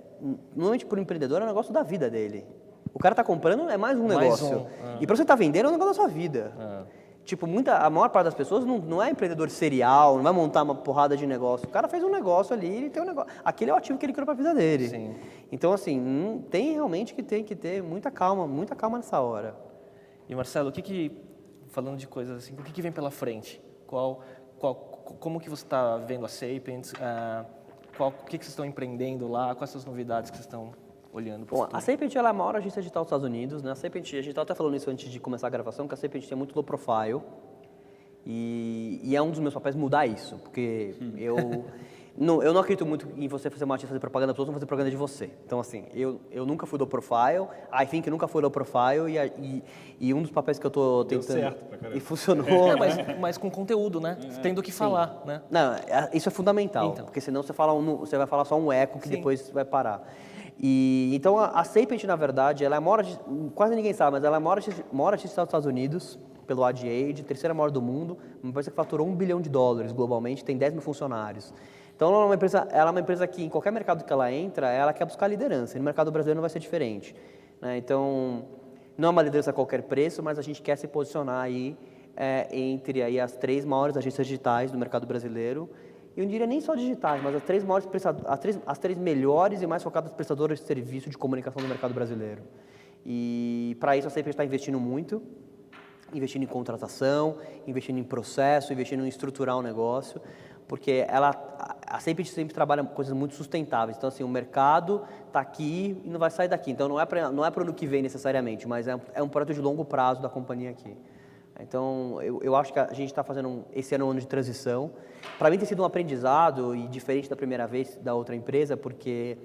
normalmente para o empreendedor é um negócio da vida dele. O cara está comprando, é mais um mais negócio. Um, ah. E para você estar tá vendendo é um negócio da sua vida. Ah. Tipo, muita, a maior parte das pessoas não, não é empreendedor serial, não vai montar uma porrada de negócio. O cara fez um negócio ali, ele tem um negócio. Aquele é o ativo que ele criou para a vida dele. Sim. Então, assim, tem realmente que tem que ter muita calma, muita calma nessa hora. E Marcelo, o que que, falando de coisas assim, o que, que vem pela frente? Qual, qual, como que você está vendo a Sapiens? Uh, qual, o que, que vocês estão empreendendo lá? Quais são as novidades que vocês estão olhando para Bom, a Sapient ela é a maior agência digital dos Estados Unidos. Né? A Sapient, a gente estava até falando isso antes de começar a gravação, que a Sapient tem muito low profile. E, e é um dos meus papéis mudar isso, porque hum. eu... não, eu não acredito muito em você fazer marketing, fazer propaganda para outros, fazer propaganda de você. Então, assim, eu, eu nunca fui low profile, I think nunca fui low profile, e, e, e um dos papéis que eu estou tentando... Deu certo pra caramba. E funcionou. É, mas, mas com conteúdo, né? Tendo o que falar, né? Não, é- isso é fundamental, Então. porque senão você, fala um- você vai falar só um eco que Sim. depois vai parar. E, então, a, a Sapient, na verdade, ela é a maior, quase ninguém sabe, mas ela é a maior, maior artista dos Estados Unidos, pelo Ad Age, terceira maior do mundo, uma empresa que faturou um bilhão de dólares globalmente, tem 10 mil funcionários. Então, ela é, uma empresa, ela é uma empresa que, em qualquer mercado que ela entra, ela quer buscar liderança, e no mercado brasileiro não vai ser diferente. né? Então, não é uma liderança a qualquer preço, mas a gente quer se posicionar aí é, entre aí as três maiores agências digitais do mercado brasileiro. Eu não diria nem só digitais, mas as três, maiores as, três, as três melhores e mais focadas prestadoras de serviço de comunicação do mercado brasileiro. E para isso a CP está investindo muito, investindo em contratação, investindo em processo, investindo em estruturar o negócio, porque ela, a Sapient sempre trabalha coisas muito sustentáveis. Então, assim, o mercado está aqui e não vai sair daqui. Então, não é para é o ano que vem necessariamente, mas é, é um projeto de longo prazo da companhia aqui. Então, eu, eu acho que a gente está fazendo um, esse ano um ano de transição. Para mim tem sido um aprendizado e diferente da primeira vez da outra empresa, porque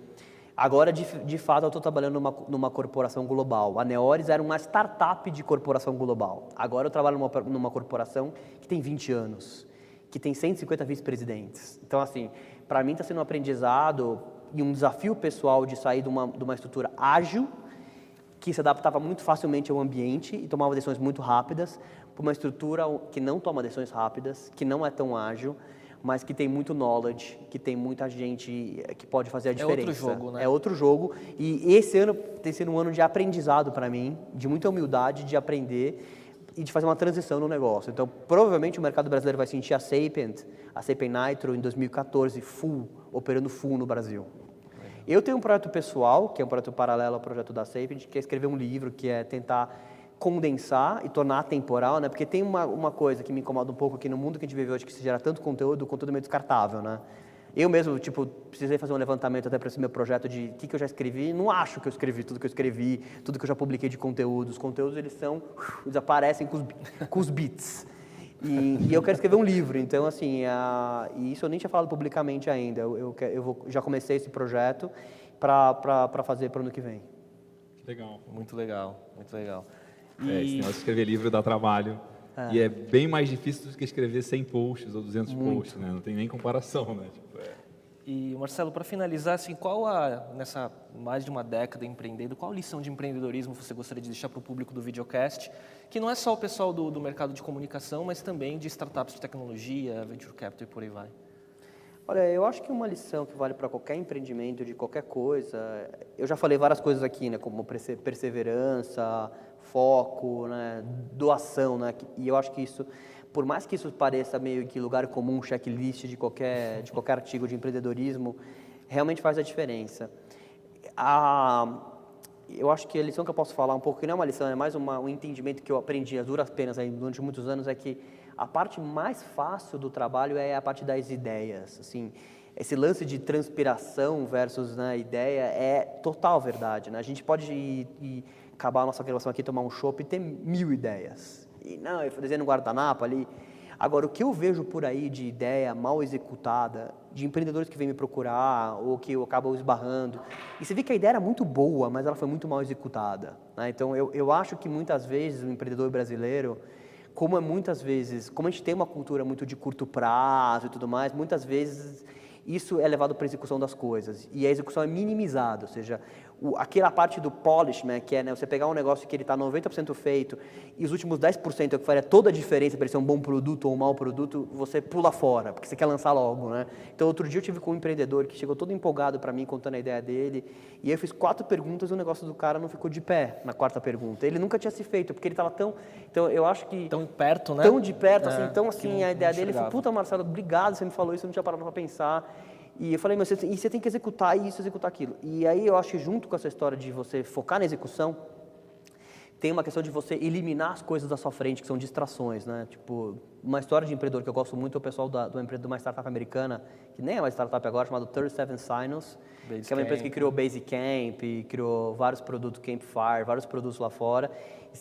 agora, de, de fato, eu estou trabalhando numa, numa corporação global. A Neores era uma startup de corporação global. Agora eu trabalho numa, numa corporação que tem 20 anos, que tem 150 vice-presidentes. Então, assim, para mim está sendo um aprendizado e um desafio pessoal de sair de uma, de uma estrutura ágil, que se adaptava muito facilmente ao ambiente e tomava decisões muito rápidas, para uma estrutura que não toma decisões rápidas, que não é tão ágil, mas que tem muito knowledge, que tem muita gente eh, que pode fazer a É outro diferença. jogo, né? É outro jogo. E esse ano tem sido um ano de aprendizado para mim, de muita humildade, de aprender e de fazer uma transição no negócio. Então, provavelmente o mercado brasileiro vai sentir a Sapient, a Sapient Nitro em 2014 full, operando full no Brasil. Eu tenho um projeto pessoal, que é um projeto paralelo ao projeto da Sapient, que é escrever um livro que é tentar condensar e tornar atemporal, né? Porque tem uma, uma coisa que me incomoda um pouco aqui no mundo que a gente vive hoje, que se gera tanto conteúdo, o conteúdo meio descartável, né? Eu mesmo, tipo, precisei fazer um levantamento até para esse meu projeto de o que, que eu já escrevi. Não acho que eu escrevi tudo que eu escrevi, tudo que eu já publiquei de conteúdo. Os conteúdos, eles são, uf, desaparecem com os, com os bits. E, e eu quero escrever um livro, então, assim, a, e isso eu nem tinha falado publicamente ainda. Eu, eu, eu vou, já comecei esse projeto para fazer para o ano que vem. Legal. Muito legal, muito legal. É, esse negócio de escrever livro dá trabalho. E é bem mais difícil do que escrever 100 posts ou 200 posts, né? Não tem nem comparação, né? E Marcelo, para finalizar, assim, qual a nessa mais de uma década empreendendo, qual lição de empreendedorismo você gostaria de deixar para o público do videocast, que não é só o pessoal do, do mercado de comunicação, mas também de startups de tecnologia, venture capital e por aí vai. Olha, eu acho que uma lição que vale para qualquer empreendimento, de qualquer coisa, eu já falei várias coisas aqui, né, como perse- perseverança, foco, né, doação, né, e eu acho que isso, por mais que isso pareça meio que lugar comum, checklist de qualquer, de qualquer artigo de empreendedorismo, realmente faz a diferença. A, eu acho que a lição que eu posso falar um pouco, que não é uma lição, é mais uma, um entendimento que eu aprendi a duras penas aí durante muitos anos, é que a parte mais fácil do trabalho é a parte das ideias. Assim, esse lance de transpiração versus né, ideia é total verdade. Né? A gente pode ir, ir acabar a nossa gravação aqui, tomar um chopp e ter mil ideias. E não, eu desenho um guardanapo ali. Agora, o que eu vejo por aí de ideia mal executada, de empreendedores que vêm me procurar ou que eu acabo esbarrando, e você vê que a ideia era muito boa, mas ela foi muito mal executada. né? Então, eu, eu acho que muitas vezes o empreendedor brasileiro, como é muitas vezes, como a gente tem uma cultura muito de curto prazo e tudo mais, muitas vezes isso é levado para a execução das coisas e a execução é minimizada, ou seja, o, aquela parte do polish, né, que é né, você pegar um negócio que ele está 90% feito e os últimos 10% é o que faria toda a diferença para ele ser um bom produto ou um mau produto, você pula fora, porque você quer lançar logo, né? Então, outro dia eu tive com um empreendedor que chegou todo empolgado para mim, contando a ideia dele, e eu fiz quatro perguntas e o negócio do cara não ficou de pé na quarta pergunta. Ele nunca tinha se feito, porque ele estava tão... Então, eu acho que... Tão perto, né? Tão de perto, É, assim, tão assim, a ideia dele foi, puta Marcelo, obrigado, você me falou isso, eu não tinha parado para pensar. E eu falei, mas você, e você tem que executar isso, executar aquilo. E aí eu acho que junto com essa história de você focar na execução, tem uma questão de você eliminar as coisas da sua frente, que são distrações, né? Tipo, uma história de empreendedor que eu gosto muito é o pessoal da, do empreendedor de uma startup americana, que nem é uma startup agora, chamado 37 Signals, Basecamp. que é uma empresa que criou Basecamp, criou vários produtos Campfire, vários produtos lá fora.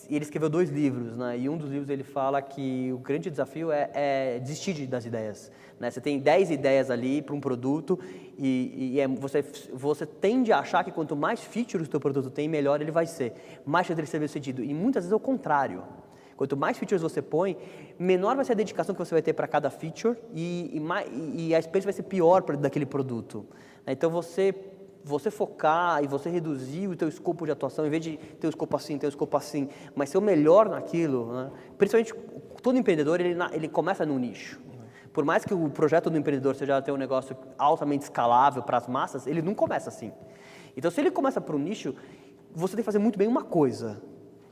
E ele escreveu dois livros, né? E um dos livros ele fala que o grande desafio é, é desistir de- das ideias. Né? Você tem 10 ideias ali para um produto e, e é- você, você tende a achar que quanto mais features o teu produto tem, melhor ele vai ser. Mais chance dele ser bem sucedido. E muitas vezes é o contrário. Quanto mais features você põe, menor vai ser a dedicação que você vai ter para cada feature e, e, e- a experiência vai ser pior pra, daquele produto. né? Então você você focar e você reduzir o teu escopo de atuação, em vez de ter o escopo assim, ter o escopo assim, mas ser o melhor naquilo, né? principalmente todo empreendedor ele, ele começa num nicho. Por mais que o projeto do empreendedor seja ter um negócio altamente escalável para as massas, ele não começa assim. Então, se ele começa por um nicho, você tem que fazer muito bem uma coisa.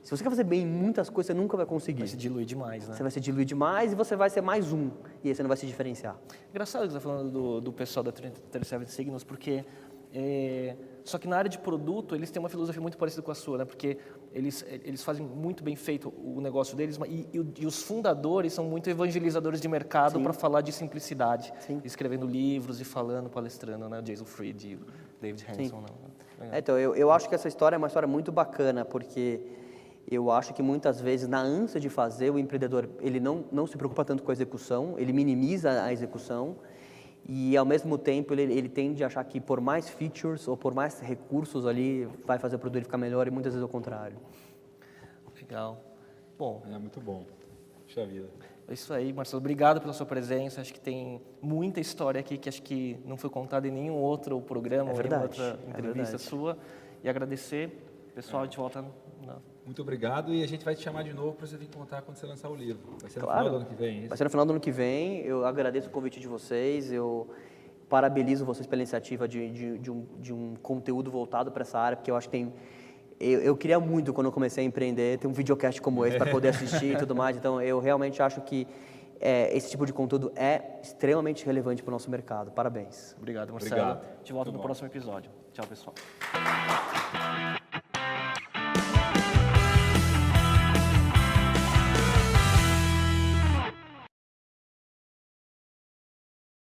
Se você quer fazer bem muitas coisas, você nunca vai conseguir. Vai se diluir demais, né? Você vai se diluir demais e você vai ser mais um. E aí você não vai se diferenciar. Engraçado que você está falando do, do pessoal da 37 Signals, porque é, só que na área de produto eles têm uma filosofia muito parecida com a sua, né? Porque eles eles fazem muito bem feito o negócio deles e, e e os fundadores são muito evangelizadores de mercado para falar de simplicidade, Sim. escrevendo livros e falando, palestrando, né? Jason Fried e David Hanson. Né? É, então, eu, eu acho que essa história é uma história muito bacana, porque eu acho que muitas vezes, na ânsia de fazer, o empreendedor ele não, não se preocupa tanto com a execução, ele minimiza a execução e, ao mesmo tempo, ele, ele tende a achar que por mais features ou por mais recursos ali, vai fazer o produto ficar melhor e muitas vezes o contrário. Legal. Bom, É muito bom. Puxa vida. É isso aí, Marcelo. Obrigado pela sua presença. Acho que tem muita história aqui que acho que não foi contada em nenhum outro programa É ou nenhuma outra é entrevista verdade. sua. E agradecer. Pessoal, a gente volta na... Muito obrigado e a gente vai te chamar de novo para você vir contar quando você lançar o livro. Vai ser no Claro. final do ano que vem, é isso? Vai ser no final do ano que vem. Eu agradeço o convite de vocês. Eu parabenizo vocês pela iniciativa de, de, de um, de um conteúdo voltado para essa área, porque eu acho que tem. Eu, eu queria muito, quando eu comecei a empreender, ter um videocast como esse para poder assistir e tudo mais. Então, eu realmente acho que é, esse tipo de conteúdo é extremamente relevante para o nosso mercado. Parabéns. Obrigado, Marcelo. Obrigado. A gente volta Muito no bom. próximo episódio. Tchau, pessoal.